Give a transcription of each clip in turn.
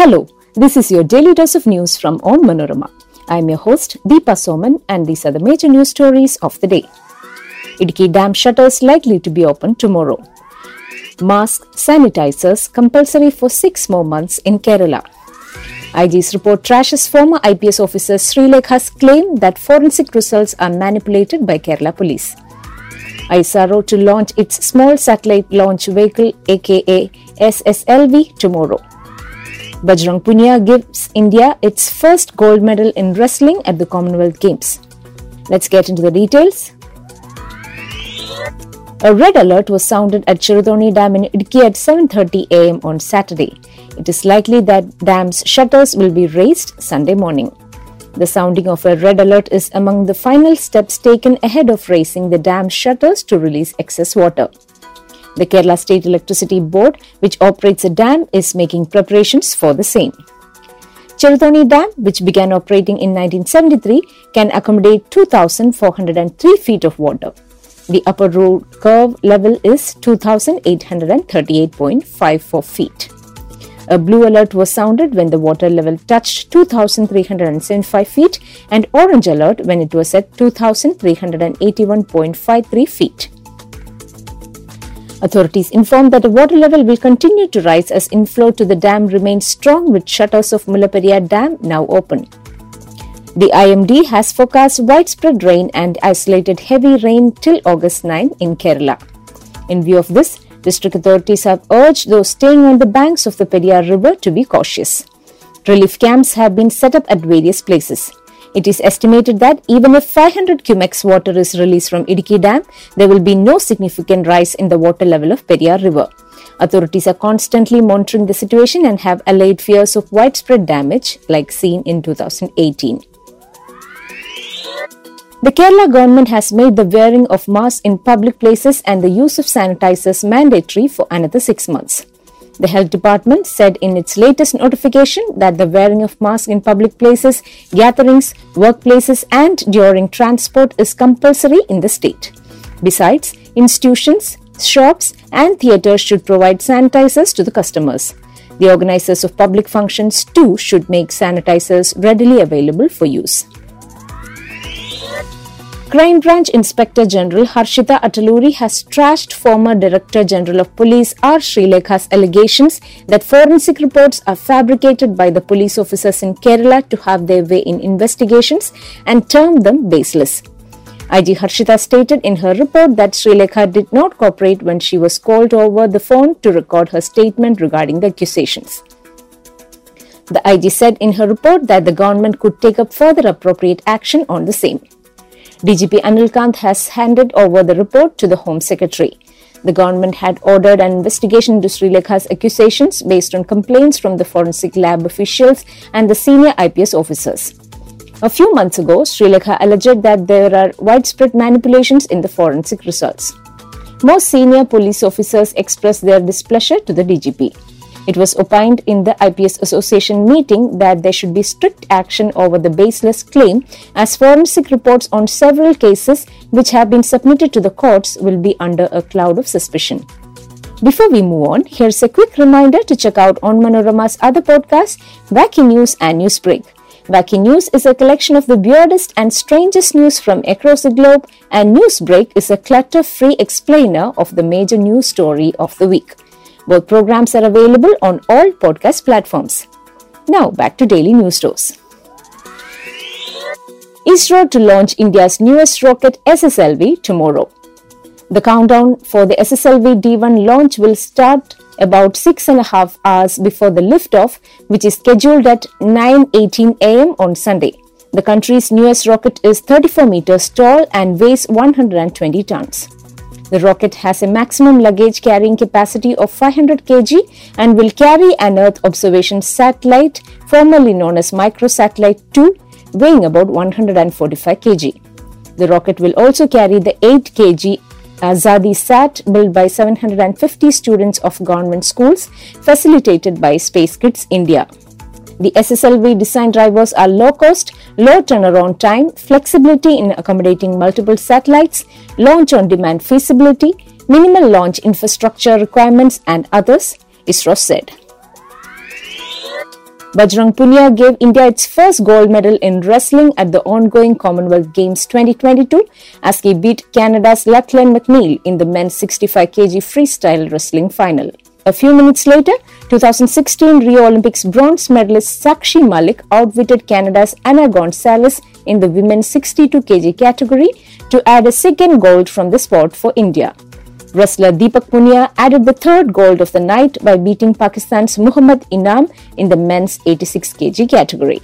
Hello, this is your daily dose of news from Onmanorama. I'm your host Deepa Soman, and these are the major news stories of the day. Idukki Dam shutters likely to be open tomorrow. Mask sanitizers compulsory for six more months in Kerala. IG's report trashes former IPS officer Srilekha's claim that forensic results are manipulated by Kerala police. ISRO to launch its small satellite launch vehicle aka SSLV tomorrow. Bajrang Punia gives India its first gold medal in wrestling at the Commonwealth Games. Let's get into the details. A red alert was sounded at Cheruthoni Dam in Idukki at 7:30 a.m. on Saturday. It is likely that dam's shutters will be raised Sunday morning. The sounding of a red alert is among the final steps taken ahead of raising the dam shutters to release excess water. The Kerala State Electricity Board, which operates the dam, is making preparations for the same. Cheruthoni Dam, which began operating in 1973, can accommodate 2,403 feet of water. The upper rule curve level is 2,838.54 feet. A blue alert was sounded when the water level touched 2,375 feet and orange alert when it was at 2,381.53 feet. Authorities informed that the water level will continue to rise as inflow to the dam remains strong with shutters of Mullaperiyar Dam now open. The IMD has forecast widespread rain and isolated heavy rain till August 9 in Kerala. In view of this, district authorities have urged those staying on the banks of the Periyar River to be cautious. Relief camps have been set up at various places. It is estimated that even if 500 cumecs water is released from Idukki Dam, there will be no significant rise in the water level of Periyar River. Authorities are constantly monitoring the situation and have allayed fears of widespread damage like seen in 2018. The Kerala government has made the wearing of masks in public places and the use of sanitizers mandatory for another six months. The health department said in its latest notification that the wearing of masks in public places, gatherings, workplaces, and during transport is compulsory in the state. Besides, institutions, shops, and theatres should provide sanitizers to the customers. The organizers of public functions too should make sanitizers readily available for use. Crime Branch Inspector General Harshita Attaluri has trashed former Director General of Police R. Srilekha's allegations that forensic reports are fabricated by the police officers in Kerala to have their way in investigations and termed them baseless. IG Harshita stated in her report that Srilekha did not cooperate when she was called over the phone to record her statement regarding the accusations. The IG said in her report that the government could take up further appropriate action on the same. DGP Anil Kant has handed over the report to the Home Secretary. The government had ordered an investigation into Sri Lekha's accusations based on complaints from the forensic lab officials and the senior IPS officers. A few months ago, Sri Lekha alleged that there are widespread manipulations in the forensic results. Most senior police officers expressed their displeasure to the DGP. It was opined in the IPS Association meeting that there should be strict action over the baseless claim, as forensic reports on several cases which have been submitted to the courts will be under a cloud of suspicion. Before we move on, here's a quick reminder to check out Onmanorama's other podcasts, Wacky News and Newsbreak. Wacky News is a collection of the weirdest and strangest news from across the globe, and Newsbreak is a clutter free explainer of the major news story of the week. Both programs are available on all podcast platforms. Now back to daily news dose. ISRO to launch India's newest rocket SSLV tomorrow. The countdown for the SSLV D1 launch will start about six and a half hours before the liftoff, which is scheduled at 9:18 a.m. on Sunday. The country's newest rocket is 34 meters tall and weighs 120 tons. The rocket has a maximum luggage carrying capacity of 500 kg and will carry an Earth observation satellite, formerly known as Microsatellite 2, weighing about 145 kg. The rocket will also carry the 8 kg Azadi Sat built by 750 students of government schools facilitated by Space Kidz India. The SSLV design drivers are low cost, low turnaround time, flexibility in accommodating multiple satellites, launch on demand feasibility, minimal launch infrastructure requirements, and others, ISRO said. Bajrang Punia gave India its first gold medal in wrestling at the ongoing Commonwealth Games 2022 as he beat Canada's Lachlan McNeil in the men's 65 kg freestyle wrestling final. A few minutes later, 2016 Rio Olympics bronze medalist Sakshi Malik outwitted Canada's Anna Gonzalez in the women's 62 kg category to add a second gold from the sport for India. Wrestler Deepak Punia added the third gold of the night by beating Pakistan's Muhammad Inam in the men's 86 kg category.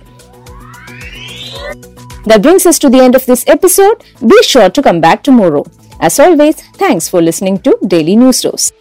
That brings us to the end of this episode. Be sure to come back tomorrow. As always, thanks for listening to Daily News Dose.